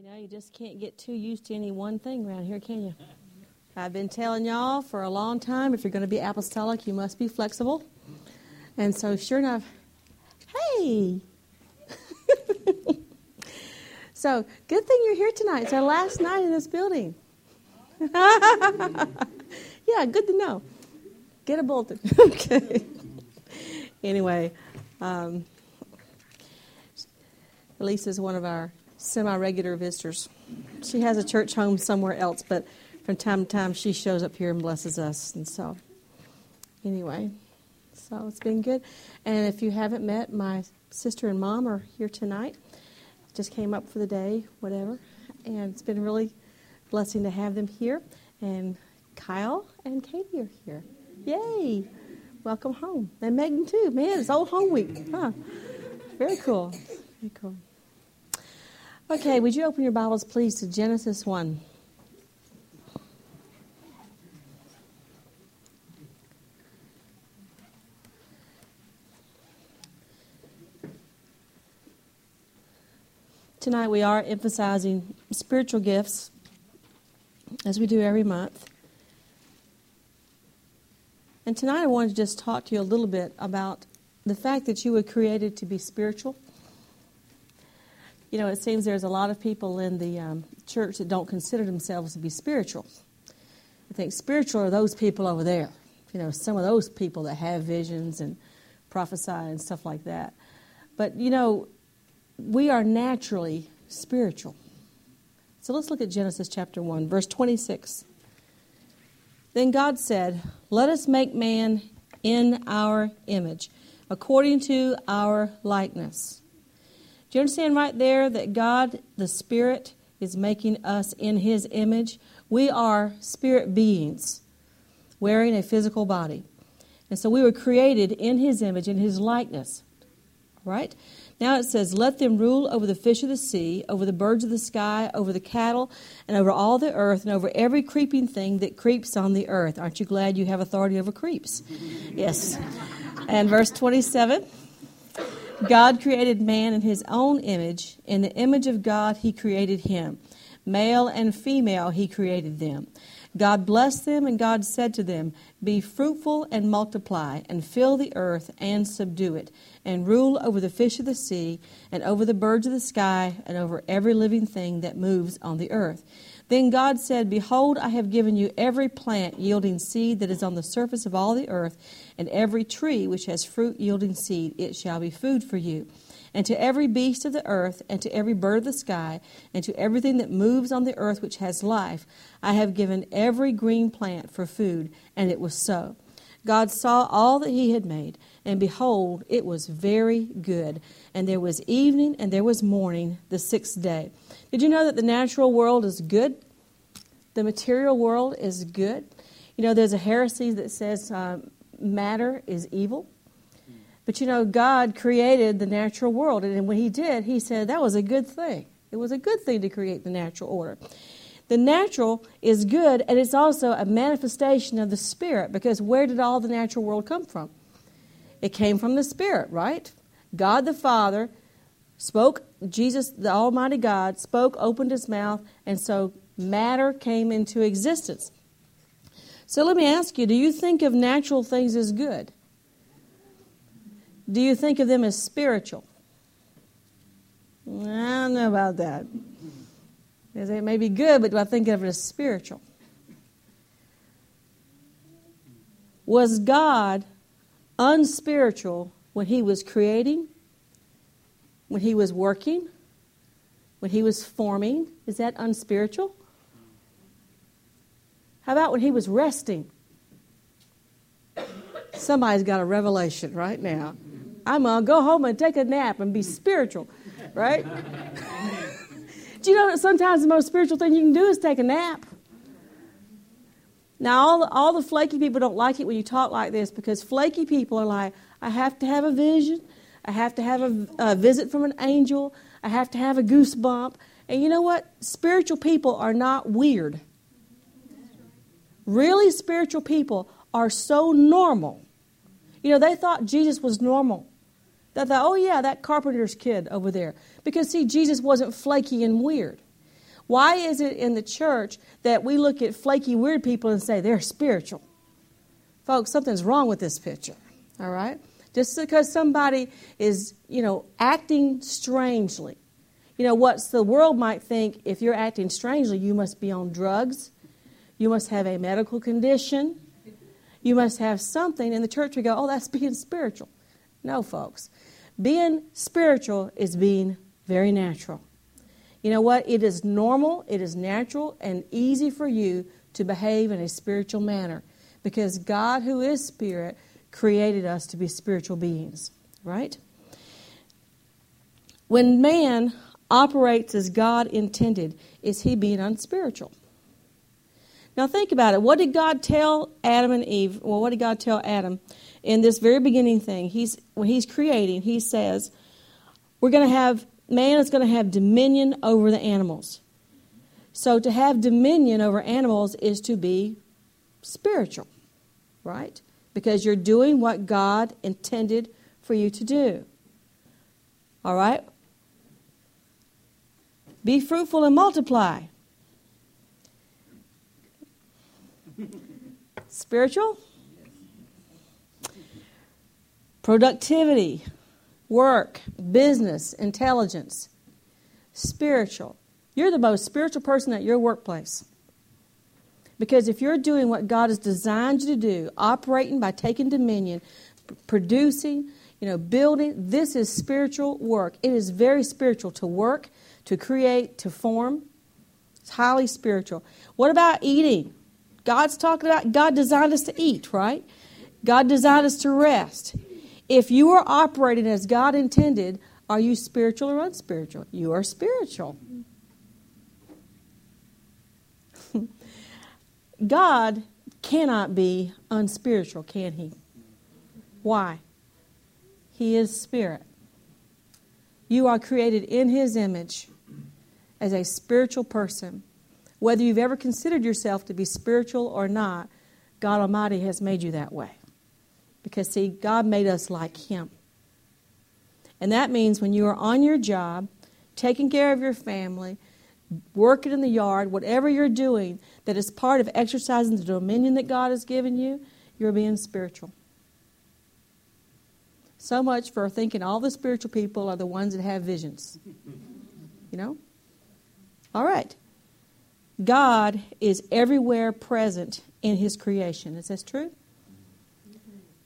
You know, you just can't get too used to any one thing around here, can you? I've been telling y'all for a long time if you're going to be apostolic, you must be flexible. And so, sure enough, hey! so, good thing you're here tonight. It's our last night in this building. yeah, good to know. Get a bulletin. okay. Anyway, um, Elisa's one of our semi regular visitors. She has a church home somewhere else, but from time to time she shows up here and blesses us. And so, anyway, so it's been good. And if you haven't met, my sister and mom are here tonight. Just came up for the day, whatever. And it's been really blessing to have them here. And Kyle and Katie are here. Yay! Welcome home. And Megan, too. Man, it's old home week. Huh? Very cool. Very cool. Okay, would you open your Bibles, please, to Genesis 1? Tonight we are emphasizing spiritual gifts as we do every month. And tonight I wanted to just talk to you a little bit about the fact that you were created to be spiritual you know, it seems there's a lot of people in the um, church that don't consider themselves to be spiritual. I think spiritual are those people over there. You know, some of those people that have visions and prophesy and stuff like that. But, you know, we are naturally spiritual. So let's look at Genesis chapter 1, verse 26. Then God said, Let us make man in our image, according to our likeness. Do you understand right there that God, the Spirit, is making us in His image? We are spirit beings wearing a physical body. And so we were created in His image, in His likeness. Right? Now it says, Let them rule over the fish of the sea, over the birds of the sky, over the cattle, and over all the earth, and over every creeping thing that creeps on the earth. Aren't you glad you have authority over creeps? yes. And verse 27 God created man in his own image. In the image of God, he created him. Male and female, he created them. God blessed them, and God said to them, Be fruitful and multiply, and fill the earth and subdue it, and rule over the fish of the sea, and over the birds of the sky, and over every living thing that moves on the earth. Then God said, Behold, I have given you every plant yielding seed that is on the surface of all the earth, and every tree which has fruit yielding seed, it shall be food for you. And to every beast of the earth, and to every bird of the sky, and to everything that moves on the earth which has life, I have given every green plant for food. And it was so. God saw all that he had made, and behold, it was very good. And there was evening and there was morning the sixth day. Did you know that the natural world is good? The material world is good. You know, there's a heresy that says uh, matter is evil. But you know, God created the natural world, and when He did, He said that was a good thing. It was a good thing to create the natural order. The natural is good, and it's also a manifestation of the Spirit, because where did all the natural world come from? It came from the Spirit, right? God the Father spoke, Jesus, the Almighty God, spoke, opened his mouth, and so matter came into existence. So let me ask you do you think of natural things as good? Do you think of them as spiritual? I don't know about that. It may be good, but do I think of it as spiritual? Was God unspiritual when He was creating? when he was working, when he was forming, is that unspiritual? How about when he was resting? Somebody's got a revelation right now. I'm going to go home and take a nap and be spiritual, right? do you know that sometimes the most spiritual thing you can do is take a nap? Now, all the, all the flaky people don't like it when you talk like this because flaky people are like, I have to have a vision. I have to have a, a visit from an angel. I have to have a goosebump. And you know what? Spiritual people are not weird. Really spiritual people are so normal. You know, they thought Jesus was normal. They thought, oh, yeah, that carpenter's kid over there. Because, see, Jesus wasn't flaky and weird. Why is it in the church that we look at flaky, weird people and say they're spiritual? Folks, something's wrong with this picture, all right? Just because somebody is, you know, acting strangely. You know, what the world might think if you're acting strangely, you must be on drugs, you must have a medical condition, you must have something. In the church, we go, oh, that's being spiritual. No, folks. Being spiritual is being very natural. You know what? It is normal, it is natural, and easy for you to behave in a spiritual manner because God, who is spirit, created us to be spiritual beings, right? When man operates as God intended, is he being unspiritual? Now think about it. What did God tell Adam and Eve? Well, what did God tell Adam in this very beginning thing? He's when he's creating, he says, "We're going to have man is going to have dominion over the animals." So to have dominion over animals is to be spiritual, right? Because you're doing what God intended for you to do. All right? Be fruitful and multiply. Spiritual? Productivity, work, business, intelligence. Spiritual. You're the most spiritual person at your workplace. Because if you're doing what God has designed you to do, operating by taking dominion, producing, you know, building, this is spiritual work. It is very spiritual to work, to create, to form. It's highly spiritual. What about eating? God's talking about God designed us to eat, right? God designed us to rest. If you are operating as God intended, are you spiritual or unspiritual? You are spiritual. God cannot be unspiritual, can he? Why? He is spirit. You are created in his image as a spiritual person. Whether you've ever considered yourself to be spiritual or not, God Almighty has made you that way. Because, see, God made us like Him. And that means when you are on your job, taking care of your family, working in the yard, whatever you're doing that is part of exercising the dominion that God has given you, you're being spiritual. So much for thinking all the spiritual people are the ones that have visions. You know? All right. God is everywhere present in His creation. Is this true?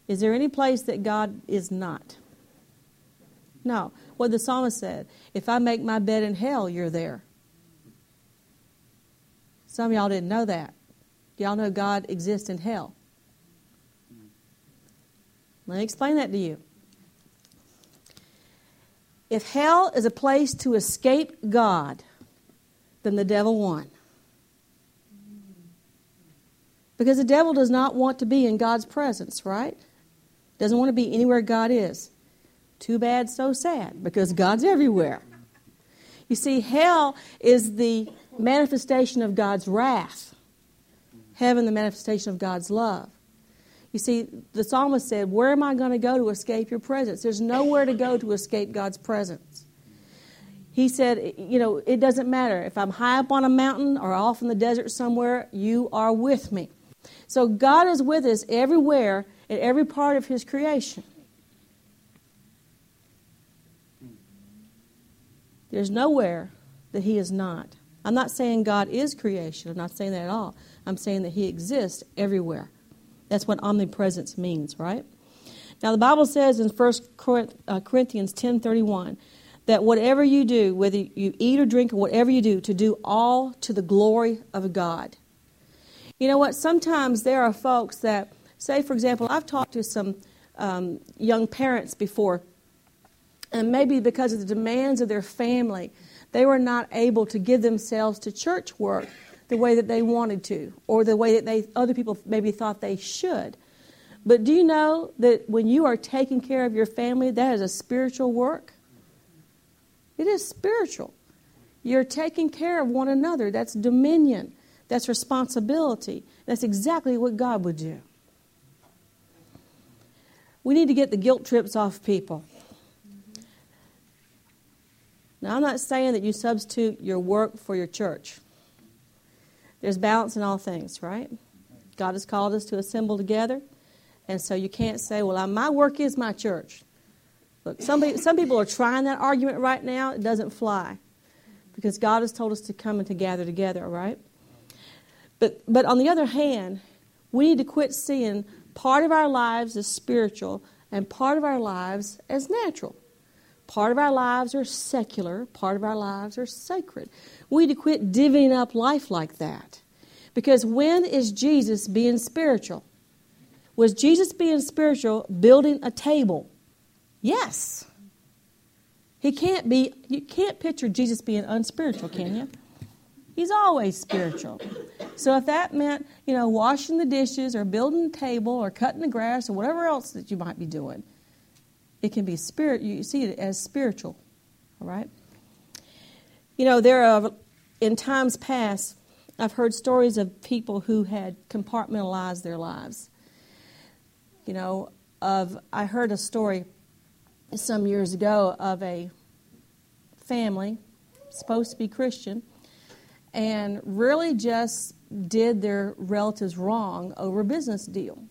Is there any place that God is not? No. What the psalmist said if I make my bed in hell, you're there. Some of y'all didn't know that. Y'all know God exists in hell. Let me explain that to you. If hell is a place to escape God, then the devil won. Because the devil does not want to be in God's presence, right? Doesn't want to be anywhere God is. Too bad, so sad, because God's everywhere. You see, hell is the manifestation of God's wrath, heaven, the manifestation of God's love. You see, the psalmist said, Where am I going to go to escape your presence? There's nowhere to go to escape God's presence. He said, You know, it doesn't matter. If I'm high up on a mountain or off in the desert somewhere, you are with me. So God is with us everywhere in every part of His creation. There's nowhere that He is not. I'm not saying God is creation. I'm not saying that at all. I'm saying that He exists everywhere. That's what omnipresence means, right? Now the Bible says in 1 uh, Corinthians 10:31 that whatever you do, whether you eat or drink or whatever you do, to do all to the glory of God. You know what? Sometimes there are folks that, say, for example, I've talked to some um, young parents before, and maybe because of the demands of their family, they were not able to give themselves to church work the way that they wanted to, or the way that they other people maybe thought they should. But do you know that when you are taking care of your family, that is a spiritual work? It is spiritual. You're taking care of one another. That's dominion. That's responsibility. That's exactly what God would do. We need to get the guilt trips off people. Now, I'm not saying that you substitute your work for your church. There's balance in all things, right? God has called us to assemble together. And so you can't say, well, my work is my church. Look, some, some people are trying that argument right now. It doesn't fly because God has told us to come and to gather together, right? But, but on the other hand, we need to quit seeing part of our lives is spiritual and part of our lives as natural. Part of our lives are secular, part of our lives are sacred. We need to quit divvying up life like that. Because when is Jesus being spiritual? Was Jesus being spiritual building a table? Yes. He can't be, you can't picture Jesus being unspiritual, can you? He's always spiritual. So if that meant, you know, washing the dishes or building a table or cutting the grass or whatever else that you might be doing, it can be spirit. You see it as spiritual. All right. You know, there are in times past, I've heard stories of people who had compartmentalized their lives. You know, of I heard a story some years ago of a family supposed to be Christian and really just did their relatives wrong over a business deal.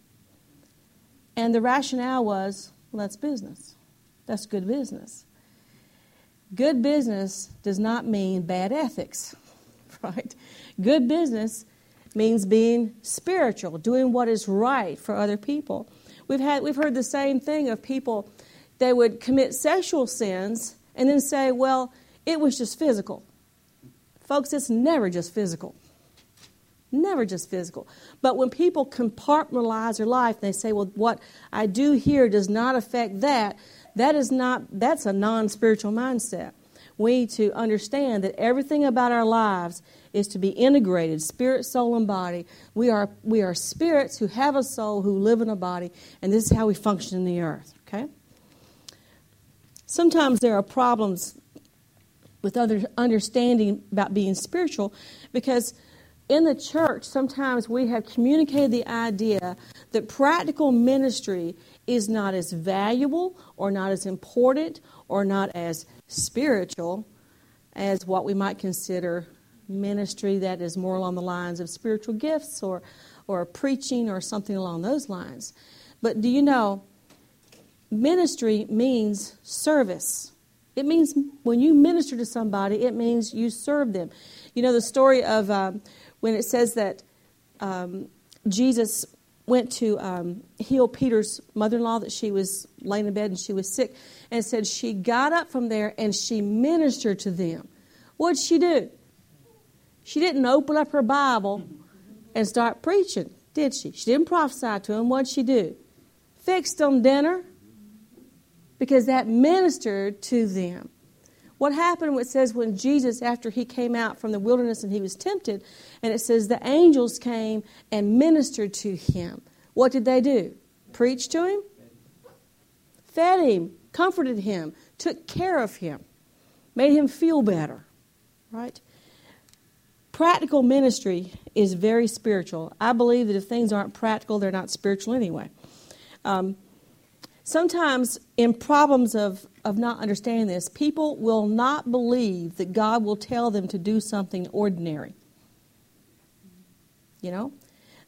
And the rationale was, well, that's business. That's good business. Good business does not mean bad ethics, right? Good business means being spiritual, doing what is right for other people. We've had we've heard the same thing of people they would commit sexual sins and then say, "Well, it was just physical." Folks, it's never just physical. Never just physical. But when people compartmentalize their life, they say, well, what I do here does not affect that, that is not, that's a non spiritual mindset. We need to understand that everything about our lives is to be integrated spirit, soul, and body. We are, we are spirits who have a soul, who live in a body, and this is how we function in the earth, okay? Sometimes there are problems with other understanding about being spiritual because in the church sometimes we have communicated the idea that practical ministry is not as valuable or not as important or not as spiritual as what we might consider ministry that is more along the lines of spiritual gifts or or preaching or something along those lines. But do you know ministry means service. It means when you minister to somebody, it means you serve them. You know the story of um, when it says that um, Jesus went to um, heal Peter's mother in law, that she was laying in bed and she was sick, and said she got up from there and she ministered to them. What did she do? She didn't open up her Bible and start preaching, did she? She didn't prophesy to them. What did she do? Fixed them dinner because that ministered to them. What happened, it says, when Jesus, after he came out from the wilderness and he was tempted, and it says the angels came and ministered to him. What did they do? Preach to him? Fed him, comforted him, took care of him, made him feel better, right? Practical ministry is very spiritual. I believe that if things aren't practical, they're not spiritual anyway. Um, Sometimes, in problems of, of not understanding this, people will not believe that God will tell them to do something ordinary. You know?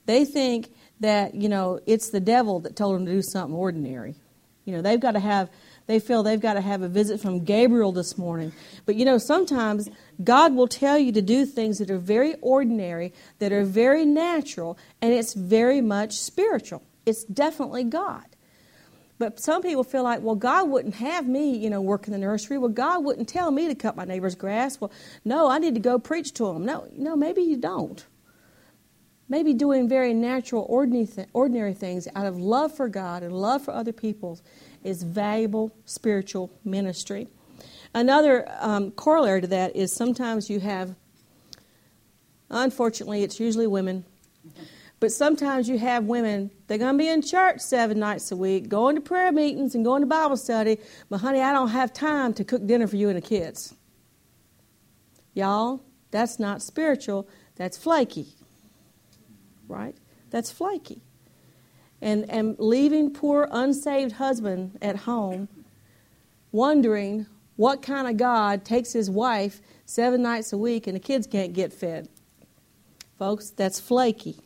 They think that, you know, it's the devil that told them to do something ordinary. You know, they've got to have, they feel they've got to have a visit from Gabriel this morning. But, you know, sometimes God will tell you to do things that are very ordinary, that are very natural, and it's very much spiritual. It's definitely God. But some people feel like, well, God wouldn't have me, you know, work in the nursery. Well, God wouldn't tell me to cut my neighbor's grass. Well, no, I need to go preach to them. No, no, maybe you don't. Maybe doing very natural, ordinary, things out of love for God and love for other people is valuable spiritual ministry. Another um, corollary to that is sometimes you have, unfortunately, it's usually women but sometimes you have women, they're going to be in church seven nights a week, going to prayer meetings and going to Bible study, but honey, I don't have time to cook dinner for you and the kids. Y'all, that's not spiritual, that's flaky. Right? That's flaky. And, and leaving poor unsaved husband at home wondering what kind of God takes his wife seven nights a week and the kids can't get fed. folks. That's flaky.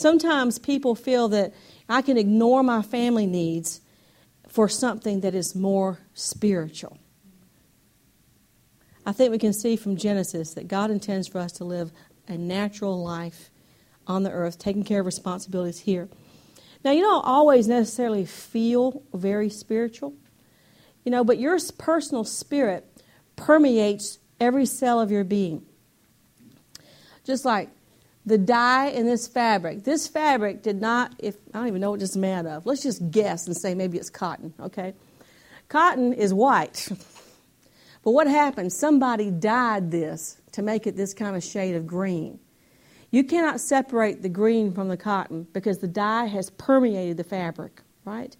Sometimes people feel that I can ignore my family needs for something that is more spiritual. I think we can see from Genesis that God intends for us to live a natural life on the earth, taking care of responsibilities here. Now, you don't always necessarily feel very spiritual, you know, but your personal spirit permeates every cell of your being. Just like the dye in this fabric. This fabric did not, if I don't even know what is made of. Let's just guess and say maybe it's cotton, okay? Cotton is white. but what happened? Somebody dyed this to make it this kind of shade of green. You cannot separate the green from the cotton because the dye has permeated the fabric, right?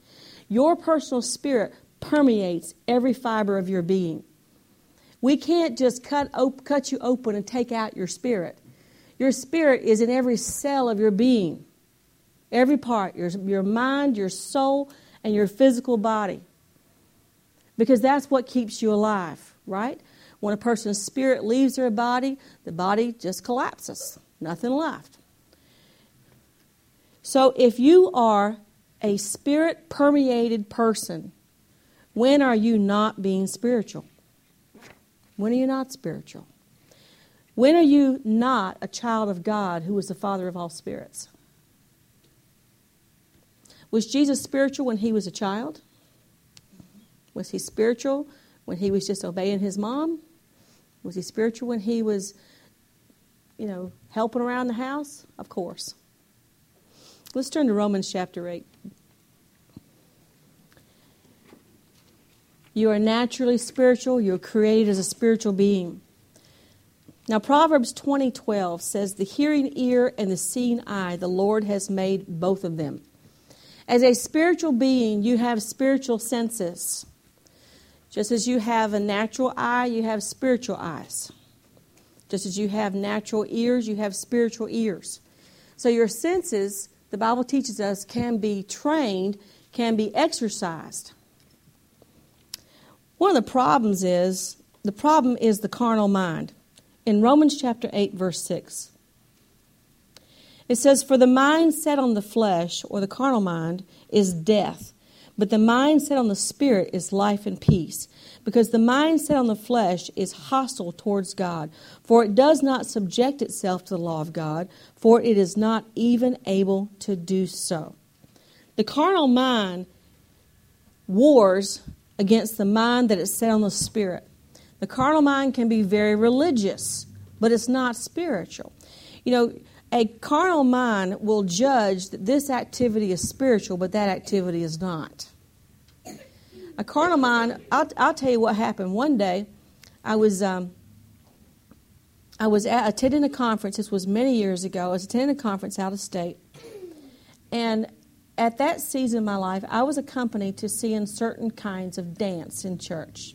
Your personal spirit permeates every fiber of your being. We can't just cut, op- cut you open and take out your spirit. Your spirit is in every cell of your being, every part your, your mind, your soul, and your physical body. Because that's what keeps you alive, right? When a person's spirit leaves their body, the body just collapses, nothing left. So if you are a spirit permeated person, when are you not being spiritual? When are you not spiritual? When are you not a child of God who is the Father of all spirits? Was Jesus spiritual when he was a child? Was he spiritual when he was just obeying his mom? Was he spiritual when he was, you know, helping around the house? Of course. Let's turn to Romans chapter 8. You are naturally spiritual. You're created as a spiritual being. Now Proverbs 20:12 says the hearing ear and the seeing eye the Lord has made both of them. As a spiritual being, you have spiritual senses. Just as you have a natural eye, you have spiritual eyes. Just as you have natural ears, you have spiritual ears. So your senses, the Bible teaches us, can be trained, can be exercised. One of the problems is the problem is the carnal mind in Romans chapter 8, verse 6. It says, For the mind set on the flesh, or the carnal mind, is death, but the mind set on the spirit is life and peace. Because the mind set on the flesh is hostile towards God, for it does not subject itself to the law of God, for it is not even able to do so. The carnal mind wars against the mind that is set on the spirit. The carnal mind can be very religious, but it's not spiritual. You know, a carnal mind will judge that this activity is spiritual, but that activity is not. A carnal mind, I'll, I'll tell you what happened. One day, I was. Um, I was at, attending a conference. This was many years ago. I was attending a conference out of state, and at that season of my life, I was accompanied to seeing certain kinds of dance in church.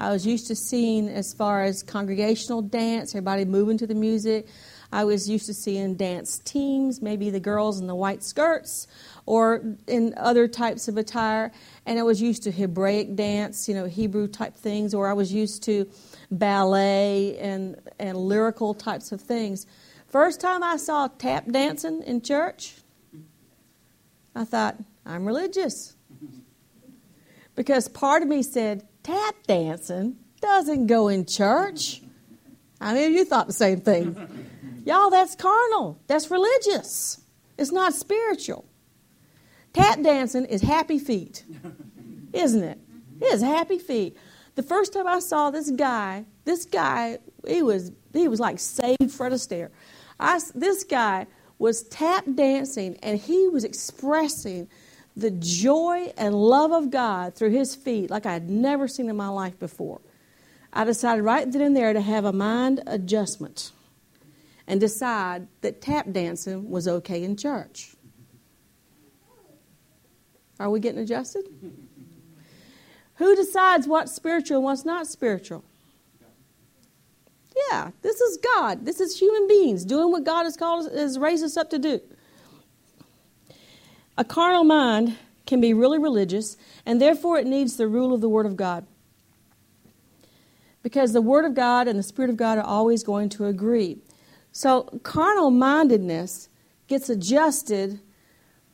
I was used to seeing as far as congregational dance, everybody moving to the music. I was used to seeing dance teams, maybe the girls in the white skirts or in other types of attire. And I was used to Hebraic dance, you know, Hebrew type things, or I was used to ballet and, and lyrical types of things. First time I saw tap dancing in church, I thought, I'm religious. Because part of me said, tap dancing doesn't go in church. I mean, you thought the same thing. Y'all, that's carnal. That's religious. It's not spiritual. Tap dancing is happy feet, isn't it? It is happy feet. The first time I saw this guy, this guy, he was he was like saved Fred Astaire. I, this guy was tap dancing and he was expressing the joy and love of God through his feet like I had never seen in my life before. I decided right then and there to have a mind adjustment and decide that tap dancing was okay in church. Are we getting adjusted? Who decides what's spiritual and what's not spiritual? Yeah, this is God. This is human beings doing what God has called has raised us up to do. A carnal mind can be really religious, and therefore it needs the rule of the Word of God. Because the Word of God and the Spirit of God are always going to agree. So, carnal mindedness gets adjusted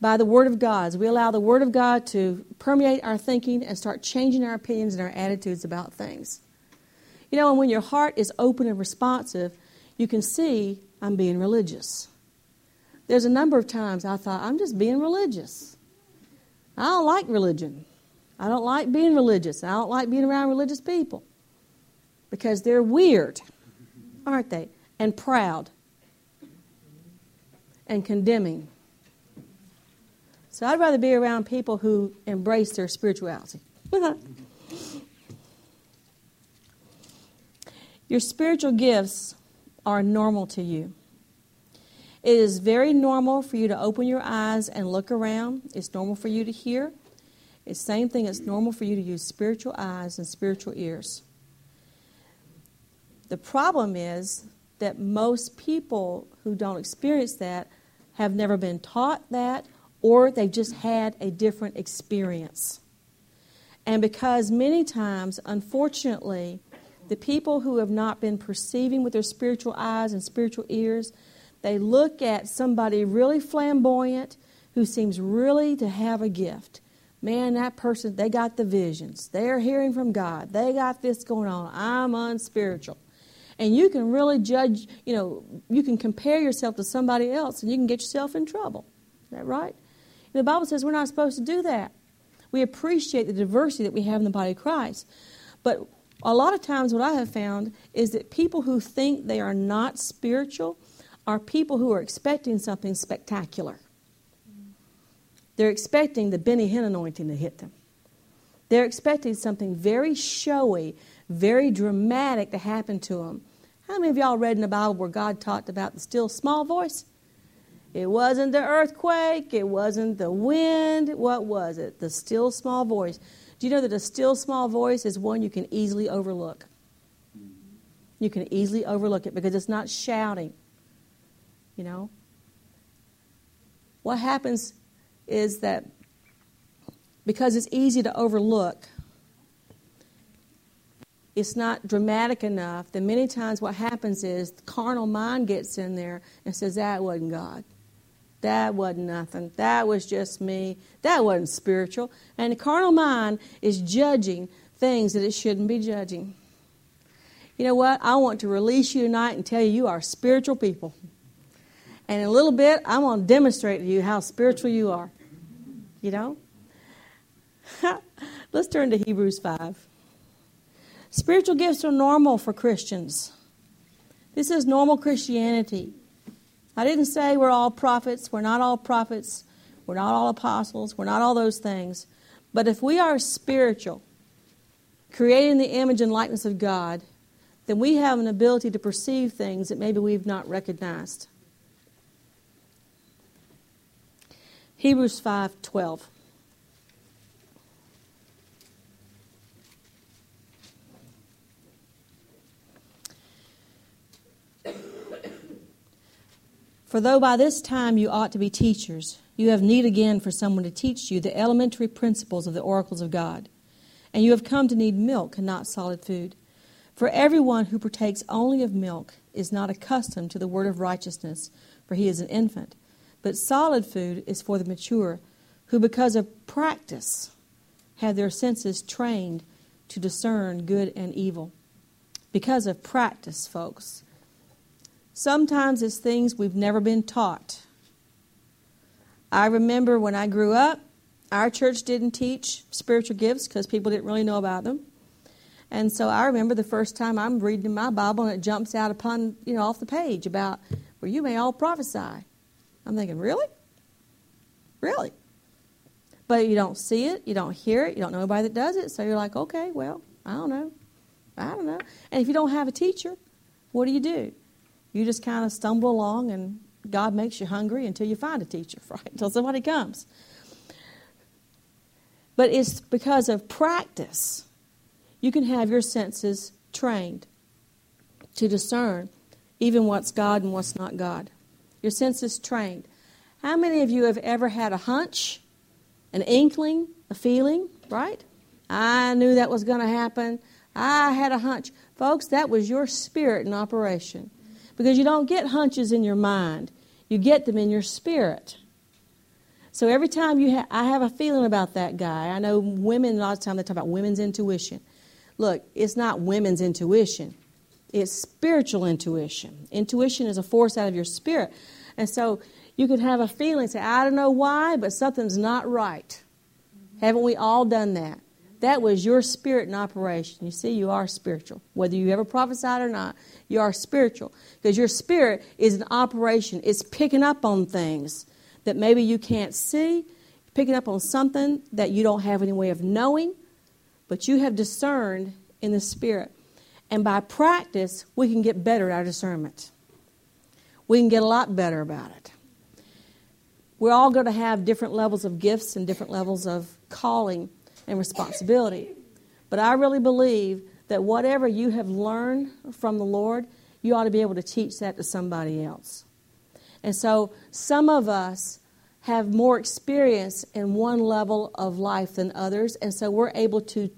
by the Word of God. As we allow the Word of God to permeate our thinking and start changing our opinions and our attitudes about things. You know, and when your heart is open and responsive, you can see I'm being religious. There's a number of times I thought, I'm just being religious. I don't like religion. I don't like being religious. I don't like being around religious people because they're weird, aren't they? And proud and condemning. So I'd rather be around people who embrace their spirituality. Your spiritual gifts are normal to you. It is very normal for you to open your eyes and look around. It's normal for you to hear. It's same thing, it's normal for you to use spiritual eyes and spiritual ears. The problem is that most people who don't experience that have never been taught that or they've just had a different experience. And because many times, unfortunately, the people who have not been perceiving with their spiritual eyes and spiritual ears they look at somebody really flamboyant who seems really to have a gift. Man, that person, they got the visions. They're hearing from God. They got this going on. I'm unspiritual. And you can really judge, you know, you can compare yourself to somebody else and you can get yourself in trouble. Is that right? The Bible says we're not supposed to do that. We appreciate the diversity that we have in the body of Christ. But a lot of times, what I have found is that people who think they are not spiritual are people who are expecting something spectacular. They're expecting the Benny Hinn anointing to hit them. They're expecting something very showy, very dramatic to happen to them. How many of y'all read in the Bible where God talked about the still small voice? It wasn't the earthquake, it wasn't the wind. What was it? The still small voice. Do you know that a still small voice is one you can easily overlook? You can easily overlook it because it's not shouting. You know? What happens is that because it's easy to overlook, it's not dramatic enough, then many times what happens is the carnal mind gets in there and says, That wasn't God. That wasn't nothing. That was just me. That wasn't spiritual. And the carnal mind is judging things that it shouldn't be judging. You know what? I want to release you tonight and tell you you are spiritual people. And in a little bit, I'm going to demonstrate to you how spiritual you are. You know? Let's turn to Hebrews 5. Spiritual gifts are normal for Christians. This is normal Christianity. I didn't say we're all prophets. We're not all prophets. We're not all apostles. We're not all those things. But if we are spiritual, creating the image and likeness of God, then we have an ability to perceive things that maybe we've not recognized. Hebrews 5:12. For though by this time you ought to be teachers, you have need again for someone to teach you the elementary principles of the oracles of God. And you have come to need milk and not solid food. For everyone who partakes only of milk is not accustomed to the word of righteousness, for he is an infant. But solid food is for the mature, who because of practice have their senses trained to discern good and evil. Because of practice, folks. Sometimes it's things we've never been taught. I remember when I grew up, our church didn't teach spiritual gifts because people didn't really know about them. And so I remember the first time I'm reading my Bible and it jumps out upon, you know, off the page about, well, you may all prophesy. I'm thinking, really? Really? But you don't see it, you don't hear it, you don't know anybody that does it, so you're like, okay, well, I don't know. I don't know. And if you don't have a teacher, what do you do? You just kind of stumble along and God makes you hungry until you find a teacher, right? Until somebody comes. But it's because of practice. You can have your senses trained to discern even what's God and what's not God. Your senses trained. How many of you have ever had a hunch, an inkling, a feeling, right? I knew that was going to happen. I had a hunch. Folks, that was your spirit in operation. Because you don't get hunches in your mind, you get them in your spirit. So every time you ha- I have a feeling about that guy, I know women a lot of times they talk about women's intuition. Look, it's not women's intuition. It's spiritual intuition. Intuition is a force out of your spirit. And so you could have a feeling, say, I don't know why, but something's not right. Haven't we all done that? That was your spirit in operation. You see, you are spiritual. Whether you ever prophesied or not, you are spiritual. Because your spirit is in operation, it's picking up on things that maybe you can't see, picking up on something that you don't have any way of knowing, but you have discerned in the Spirit. And by practice, we can get better at our discernment. We can get a lot better about it. We're all going to have different levels of gifts and different levels of calling and responsibility. But I really believe that whatever you have learned from the Lord, you ought to be able to teach that to somebody else. And so some of us have more experience in one level of life than others, and so we're able to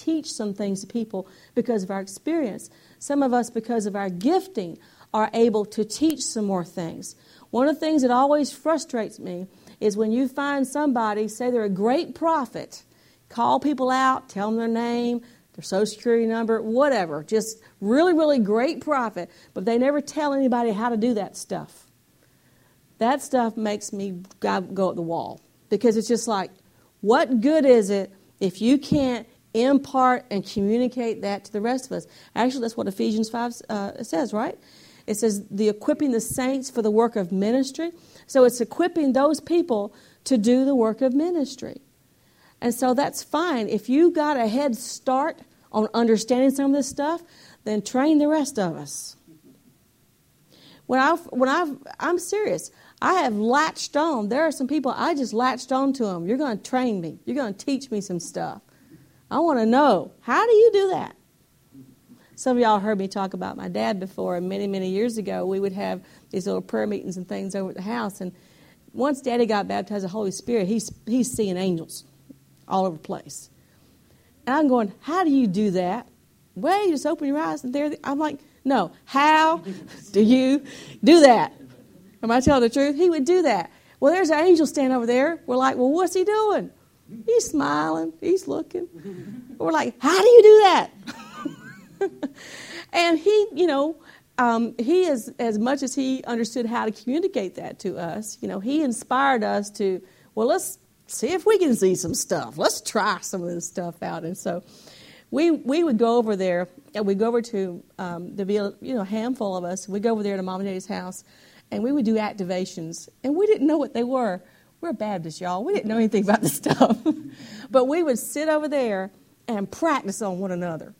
teach some things to people because of our experience. Some of us, because of our gifting, are able to teach some more things. One of the things that always frustrates me is when you find somebody, say they're a great prophet, call people out, tell them their name, their social security number, whatever, just really, really great prophet, but they never tell anybody how to do that stuff that stuff makes me go at the wall because it's just like, what good is it if you can't impart and communicate that to the rest of us? Actually, that's what Ephesians 5 uh, says, right? It says the equipping the saints for the work of ministry. So it's equipping those people to do the work of ministry. And so that's fine. If you got a head start on understanding some of this stuff, then train the rest of us. When I when I I'm serious. I have latched on. There are some people I just latched on to them. You're going to train me. You're going to teach me some stuff. I want to know how do you do that? Some of y'all heard me talk about my dad before, and many, many years ago, we would have these little prayer meetings and things over at the house. And once Daddy got baptized the Holy Spirit, he's, he's seeing angels all over the place. And I'm going, How do you do that? Well, you just open your eyes, and there, I'm like, No, how do you do that? Am I telling the truth? He would do that. Well, there's an angel standing over there. We're like, well, what's he doing? He's smiling. He's looking. We're like, how do you do that? and he, you know, um, he is as much as he understood how to communicate that to us. You know, he inspired us to, well, let's see if we can see some stuff. Let's try some of this stuff out. And so, we we would go over there, and we go over to um, the you know handful of us. We'd go over there to Mom and Daddy's house and we would do activations, and we didn't know what they were. We're Baptists, y'all. We didn't know anything about this stuff. but we would sit over there and practice on one another.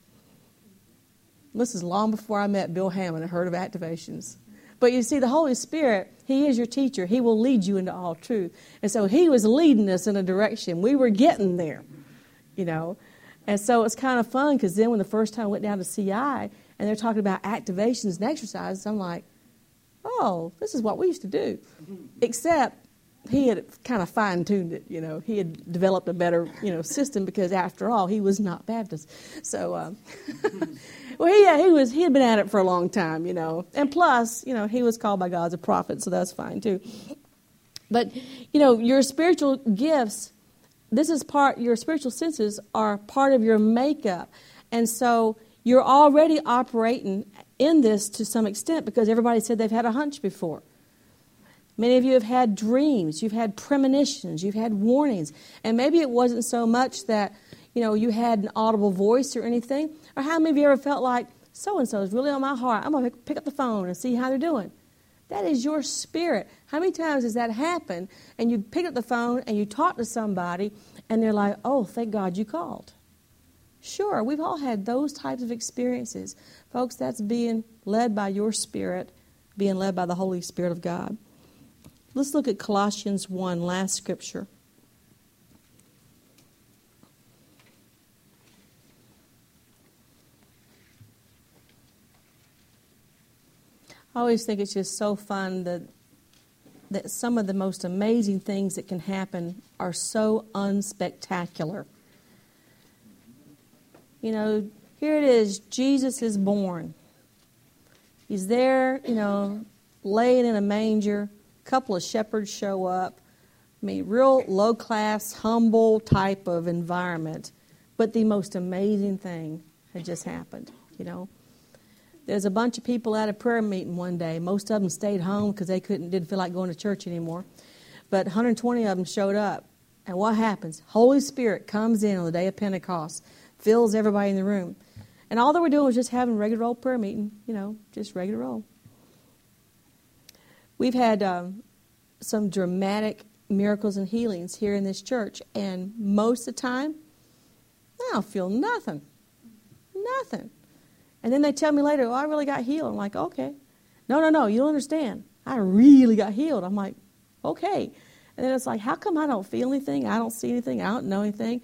This is long before I met Bill Hamon and heard of activations. But you see, the Holy Spirit, He is your teacher. He will lead you into all truth. And so He was leading us in a direction. We were getting there, you know. And so it's kind of fun because then when the first time I went down to CI and they're talking about activations and exercises, I'm like, oh, this is what we used to do. Except he had kind of fine tuned it, you know. He had developed a better, you know, system because after all, he was not Baptist. So, um, well, yeah, he was. He had been at it for a long time, you know. And plus, you know, he was called by God as a prophet, so that's fine too. But you know, your spiritual gifts. This is part. Your spiritual senses are part of your makeup, and so you're already operating in this to some extent because everybody said they've had a hunch before. Many of you have had dreams, you've had premonitions, you've had warnings, and maybe it wasn't so much that you know you had an audible voice or anything. Or how many of you ever felt like so and so is really on my heart? I'm going to pick up the phone and see how they're doing. That is your spirit. How many times has that happened? And you pick up the phone and you talk to somebody, and they're like, "Oh, thank God you called." Sure, we've all had those types of experiences. Folks, that's being led by your spirit, being led by the Holy Spirit of God. Let's look at Colossians 1, last scripture. I always think it's just so fun that that some of the most amazing things that can happen are so unspectacular. You know, here it is Jesus is born. He's there, you know, laying in a manger. Couple of shepherds show up. I mean, real low class, humble type of environment. But the most amazing thing had just happened, you know. There's a bunch of people at a prayer meeting one day. Most of them stayed home because they couldn't, didn't feel like going to church anymore. But 120 of them showed up. And what happens? Holy Spirit comes in on the day of Pentecost, fills everybody in the room. And all they were doing was just having regular old prayer meeting, you know, just regular old. We've had um, some dramatic miracles and healings here in this church, and most of the time, I don't feel nothing. Nothing. And then they tell me later, oh, I really got healed. I'm like, okay. No, no, no, you don't understand. I really got healed. I'm like, okay. And then it's like, how come I don't feel anything? I don't see anything. I don't know anything.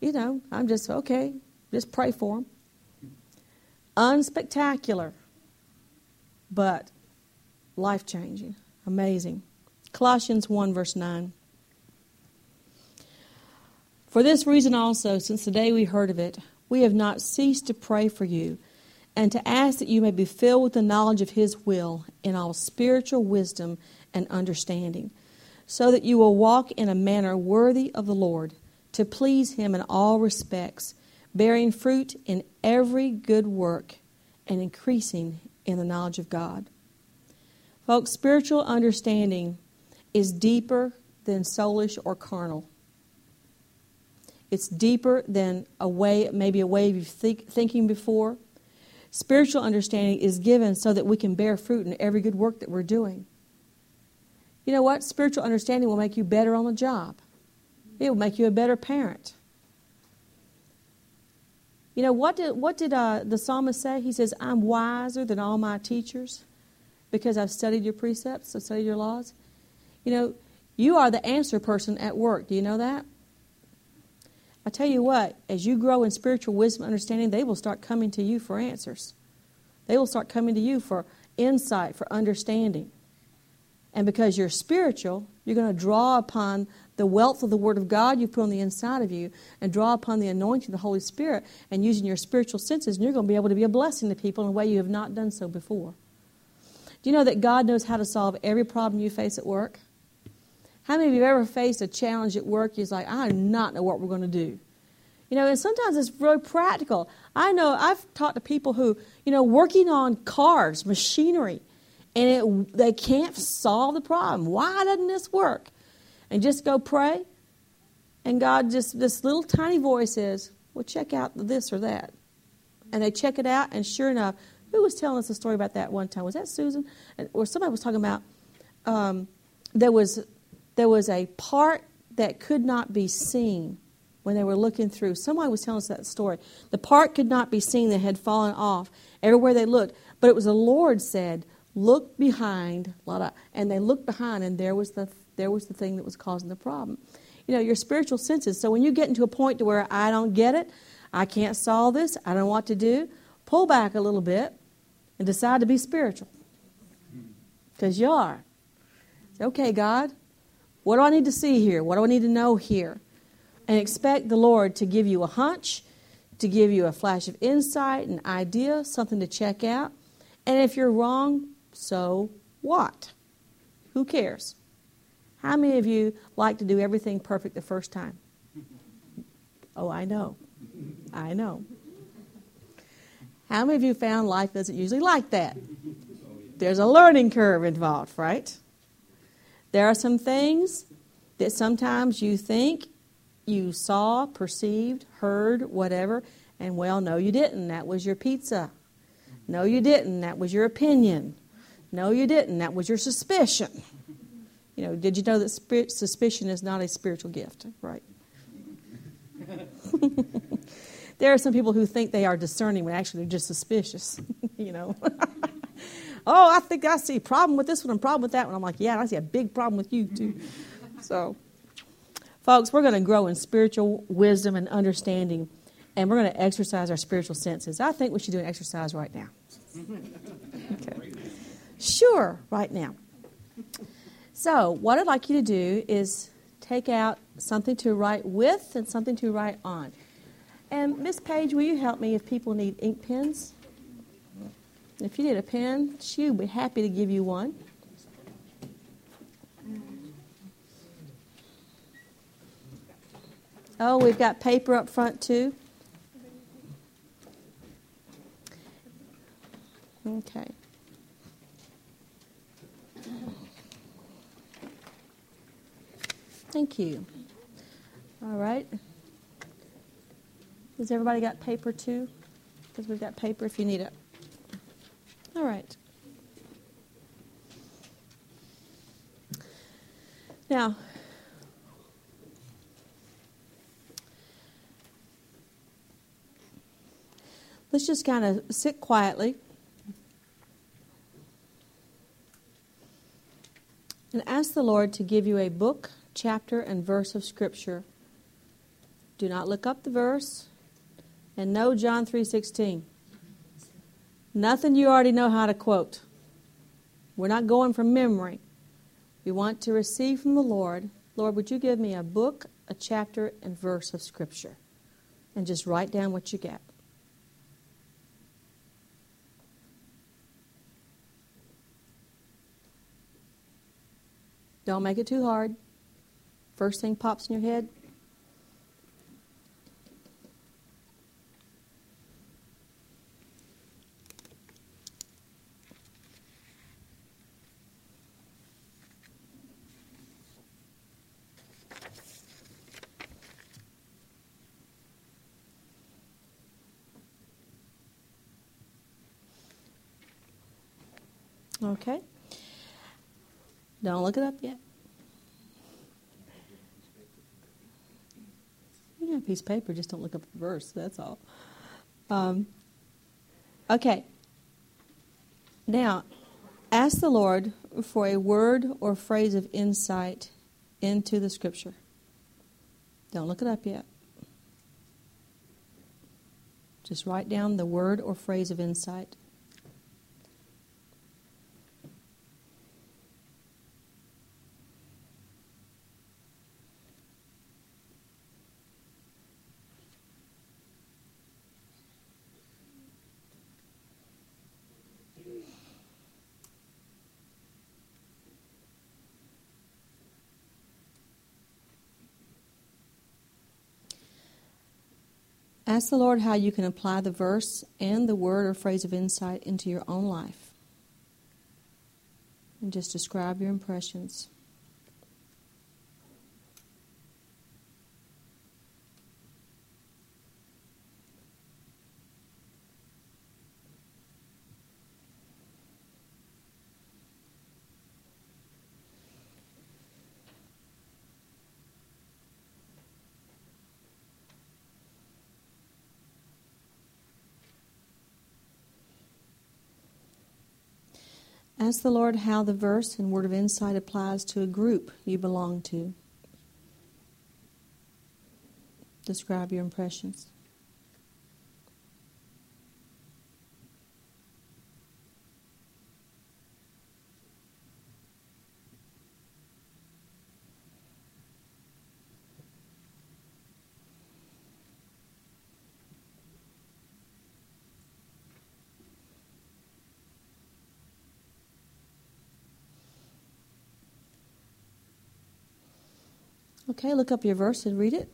You know, I'm just, okay, just pray for them. Unspectacular, but life changing, amazing. Colossians 1, verse 9. For this reason also, since the day we heard of it, we have not ceased to pray for you and to ask that you may be filled with the knowledge of His will in all spiritual wisdom and understanding, so that you will walk in a manner worthy of the Lord, to please Him in all respects, bearing fruit in every good work and increasing in the knowledge of God. Folks, spiritual understanding is deeper than soulish or carnal. It's deeper than a way, maybe a way of think, thinking before. Spiritual understanding is given so that we can bear fruit in every good work that we're doing. You know what? Spiritual understanding will make you better on the job. It will make you a better parent. You know what did what did uh, the psalmist say? He says, "I'm wiser than all my teachers, because I've studied your precepts, I've studied your laws." You know, you are the answer person at work. Do you know that? I tell you what, as you grow in spiritual wisdom and understanding, they will start coming to you for answers. They will start coming to you for insight, for understanding. And because you're spiritual, you're going to draw upon the wealth of the Word of God you put on the inside of you and draw upon the anointing of the Holy Spirit and using your spiritual senses, and you're going to be able to be a blessing to people in a way you have not done so before. Do you know that God knows how to solve every problem you face at work? How many of you have ever faced a challenge at work? You're like, I do not know what we're going to do. You know, and sometimes it's really practical. I know I've talked to people who, you know, working on cars, machinery, and it, they can't solve the problem. Why doesn't this work? And just go pray, and God just, this little tiny voice says, well, check out this or that. And they check it out, and sure enough, who was telling us a story about that one time? Was that Susan? Or somebody was talking about um, there was there was a part that could not be seen when they were looking through. Somebody was telling us that story. The part could not be seen that had fallen off everywhere they looked, but it was the Lord said, "Look behind," and they looked behind, and there was the there was the thing that was causing the problem. You know, your spiritual senses. So when you get into a point to where I don't get it, I can't solve this, I don't know what to do, pull back a little bit and decide to be spiritual. Because you are. Okay, God, what do I need to see here? What do I need to know here? And expect the Lord to give you a hunch, to give you a flash of insight, an idea, something to check out. And if you're wrong, so what? Who cares? How many of you like to do everything perfect the first time? Oh, I know. I know. How many of you found life isn't usually like that? There's a learning curve involved, right? There are some things that sometimes you think you saw, perceived, heard, whatever, and well, no, you didn't. That was your pizza. No, you didn't. That was your opinion. No, you didn't. That was your suspicion. You know, did you know that suspicion is not a spiritual gift, right? there are some people who think they are discerning when actually they're just suspicious, you know. oh, I think I see a problem with this one and problem with that one. I'm like, yeah, I see a big problem with you too. so, folks, we're going to grow in spiritual wisdom and understanding, and we're going to exercise our spiritual senses. I think we should do an exercise right now. Okay. Sure, right now. So, what I'd like you to do is take out something to write with and something to write on. And Miss Page, will you help me if people need ink pens? If you need a pen, she'll be happy to give you one. Oh, we've got paper up front too. Okay. Thank you. All right. Has everybody got paper too? Because we've got paper if you need it. All right. Now, let's just kind of sit quietly and ask the Lord to give you a book, chapter, and verse of Scripture. Do not look up the verse and know John 3:16. Nothing you already know how to quote. We're not going from memory. We want to receive from the Lord, Lord, would you give me a book, a chapter, and verse of Scripture? And just write down what you get. Don't make it too hard. First thing pops in your head. Okay. Don't look it up yet. You got a piece of paper, just don't look up the verse, that's all. Um, okay. Now, ask the Lord for a word or phrase of insight into the scripture. Don't look it up yet. Just write down the word or phrase of insight. Ask the Lord how you can apply the verse and the word or phrase of insight into your own life. And just describe your impressions. Ask the Lord how the verse and word of insight applies to a group you belong to. Describe your impressions. Okay, look up your verse and read it.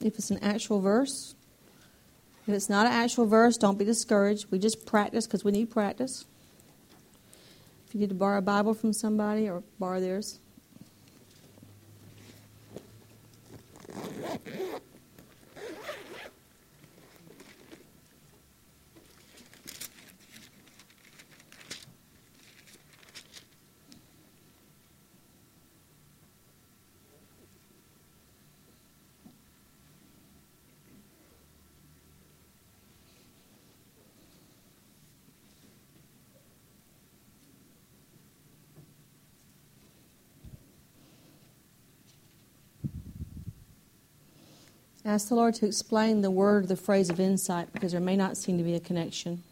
If it's an actual verse, if it's not an actual verse, don't be discouraged. We just practice because we need practice. If you need to borrow a Bible from somebody or borrow theirs. Ask the Lord to explain the word, the phrase of insight, because there may not seem to be a connection.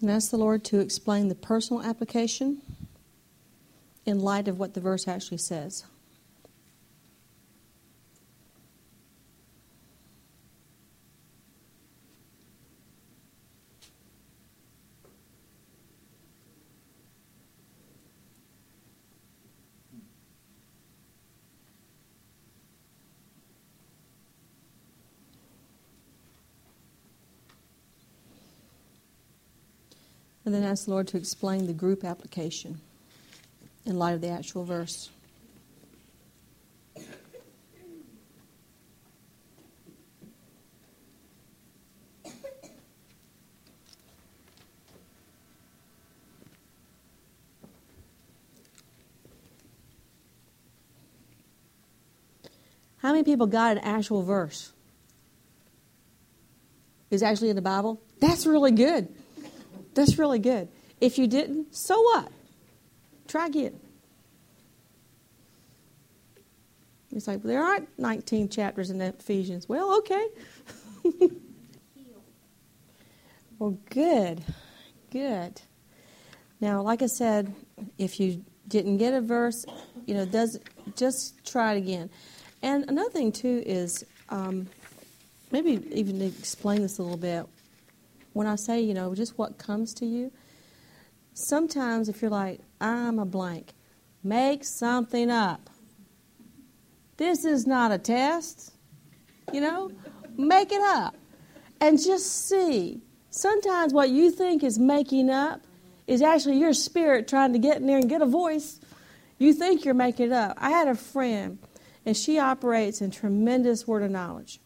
And ask the Lord to explain the personal application in light of what the verse actually says. And then ask the Lord to explain the group application in light of the actual verse. How many people got an actual verse? Is actually in the Bible? That's really good. That's really good. If you didn't, so what? Try again. It's like, there aren't 19 chapters in Ephesians. Well, okay. well, good. Good. Now, like I said, if you didn't get a verse, you know, does just try it again. And another thing too is um, maybe even explain this a little bit when I say, you know, just what comes to you, sometimes if you're like, I'm a blank, make something up. This is not a test, you know, make it up and just see. Sometimes what you think is making up is actually your spirit trying to get in there and get a voice. You think you're making it up. I had a friend, and she operates in tremendous word of knowledge.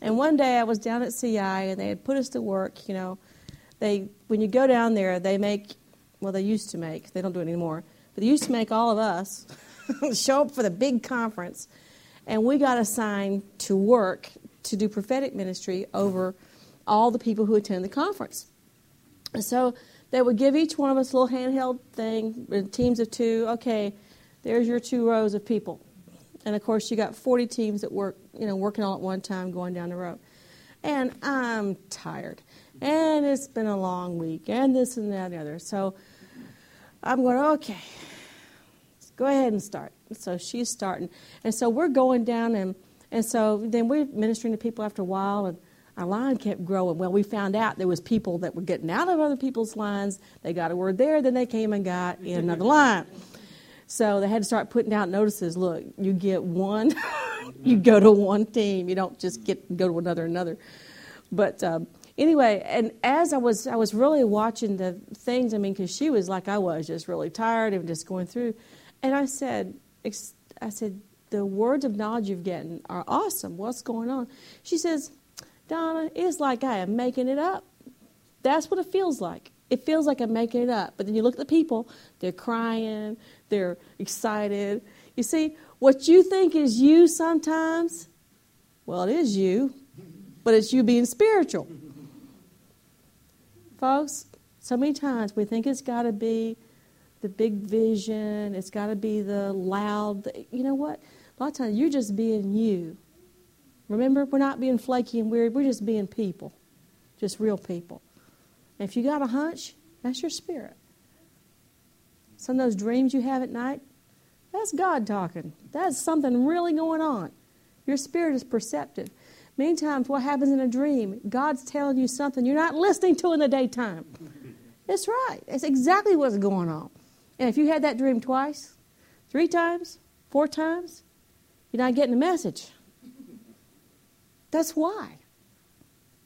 And one day I was down at CI and they had put us to work. You know, they when you go down there, they make well, they used to make. They don't do it anymore, but they used to make all of us show up for the big conference, and we got assigned to work to do prophetic ministry over all the people who attend the conference. And so they would give each one of us a little handheld thing in teams of two. Okay, there's your two rows of people. And of course, you got 40 teams that work, you know, working all at one time going down the road. And I'm tired. And it's been a long week, and this and that and the other. So I'm going, okay, go ahead and start. So she's starting. And so we're going down, and, and so then we're ministering to people after a while, and our line kept growing. Well, we found out there was people that were getting out of other people's lines. They got a word there, then they came and got in another line. So they had to start putting out notices. Look, you get one, you go to one team. You don't just get go to another another. But um, anyway, and as I was I was really watching the things. I mean, because she was like I was, just really tired and just going through. And I said, I said, the words of knowledge you've gotten are awesome. What's going on? She says, Donna, it's like I am making it up. That's what it feels like. It feels like I'm making it up. But then you look at the people, they're crying, they're excited. You see, what you think is you sometimes, well, it is you, but it's you being spiritual. Folks, so many times we think it's got to be the big vision, it's got to be the loud. You know what? A lot of times you're just being you. Remember, we're not being flaky and weird, we're just being people, just real people. And if you got a hunch, that's your spirit. Some of those dreams you have at night, that's God talking. That's something really going on. Your spirit is perceptive. Many times, what happens in a dream, God's telling you something you're not listening to in the daytime. It's right. It's exactly what's going on. And if you had that dream twice, three times, four times, you're not getting the message. That's why.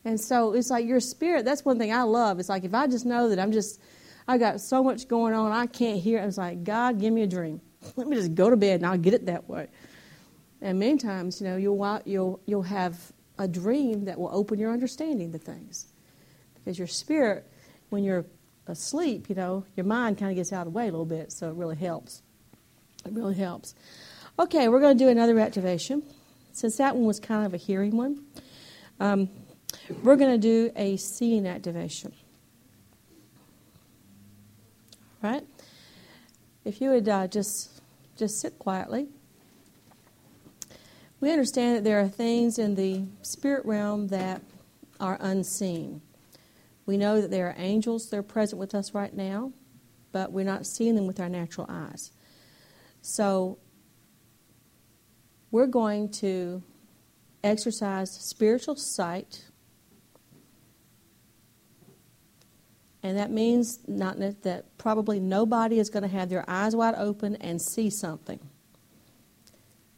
And so it's like your spirit, that's one thing I love. It's like if I just know that I'm just I got so much going on, I can't hear. I was like, God, give me a dream. Let me just go to bed and I'll get it that way. And many times, you know, you'll, you'll, you'll have a dream that will open your understanding to things. Because your spirit, when you're asleep, you know, your mind kind of gets out of the way a little bit, so it really helps. It really helps. Okay, we're going to do another activation. Since that one was kind of a hearing one, um, we're going to do a seeing activation right? If you would uh, just just sit quietly. We understand that there are things in the spirit realm that are unseen. We know that there are angels that are present with us right now, but we're not seeing them with our natural eyes. So we're going to exercise spiritual sight. And that means not that probably nobody is going to have their eyes wide open and see something.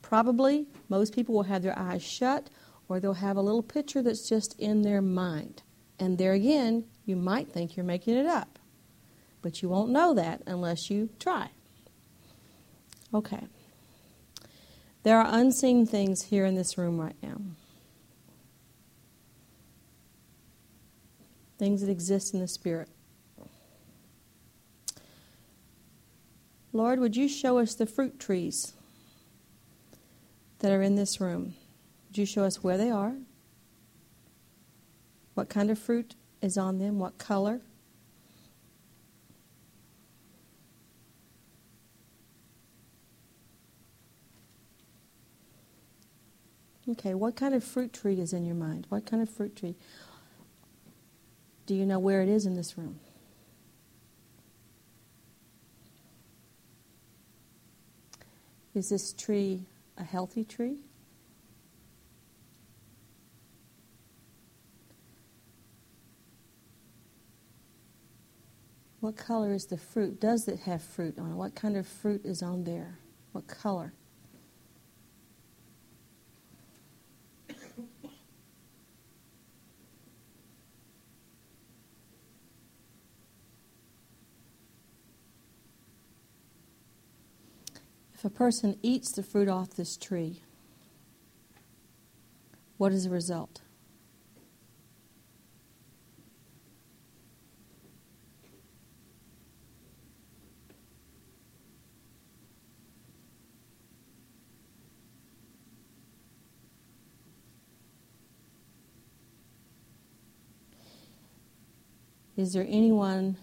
Probably most people will have their eyes shut or they'll have a little picture that's just in their mind. And there again, you might think you're making it up. But you won't know that unless you try. Okay. There are unseen things here in this room right now. Things that exist in the Spirit. Lord, would you show us the fruit trees that are in this room? Would you show us where they are? What kind of fruit is on them? What color? Okay, what kind of fruit tree is in your mind? What kind of fruit tree? Do you know where it is in this room? Is this tree a healthy tree? What color is the fruit? Does it have fruit on it? What kind of fruit is on there? What color? A person eats the fruit off this tree, what is the result? Is there anyone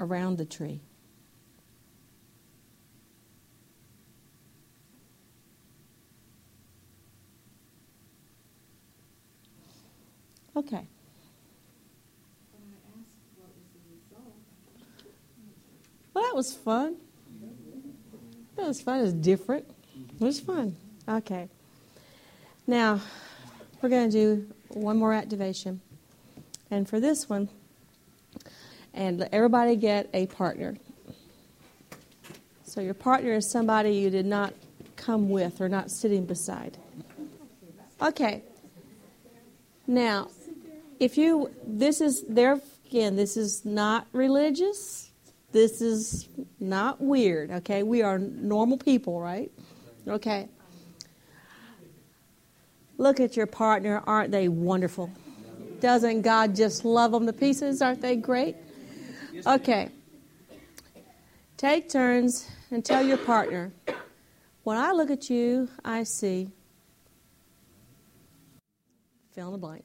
around the tree? Okay. Well, that was fun. That was fun. It was different. It was fun. Okay. Now, we're going to do one more activation. And for this one, and everybody get a partner. So your partner is somebody you did not come with or not sitting beside. Okay. Now, if you, this is, there again, this is not religious. This is not weird, okay? We are normal people, right? Okay. Look at your partner. Aren't they wonderful? Doesn't God just love them to pieces? Aren't they great? Okay. Take turns and tell your partner, when I look at you, I see fill in the blank.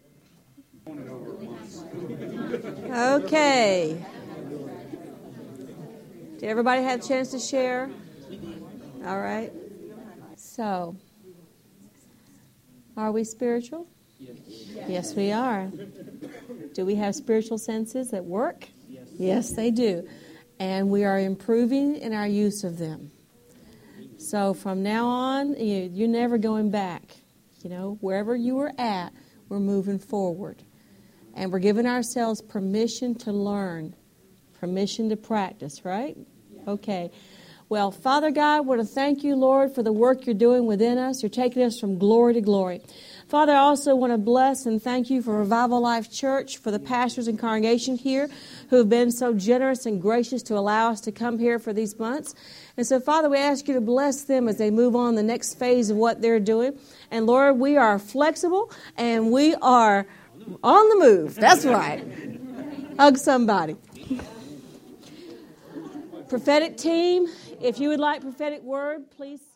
Okay. Did everybody have a chance to share? All right. So, are we spiritual? Yes, we are. Do we have spiritual senses that work? Yes, they do. And we are improving in our use of them. So from now on, you, you're never going back. You know, wherever you were at, we're moving forward. And we're giving ourselves permission to learn, permission to practice, right? Okay. Well, Father God, I want to thank you, Lord, for the work you're doing within us. You're taking us from glory to glory. Father, I also want to bless and thank you for Revival Life Church, for the pastors and congregation here who have been so generous and gracious to allow us to come here for these months. And so, Father, we ask you to bless them as they move on the next phase of what they're doing. And Lord, we are flexible and we are on the move. That's right. Hug somebody. Prophetic team, if you would like prophetic word, please.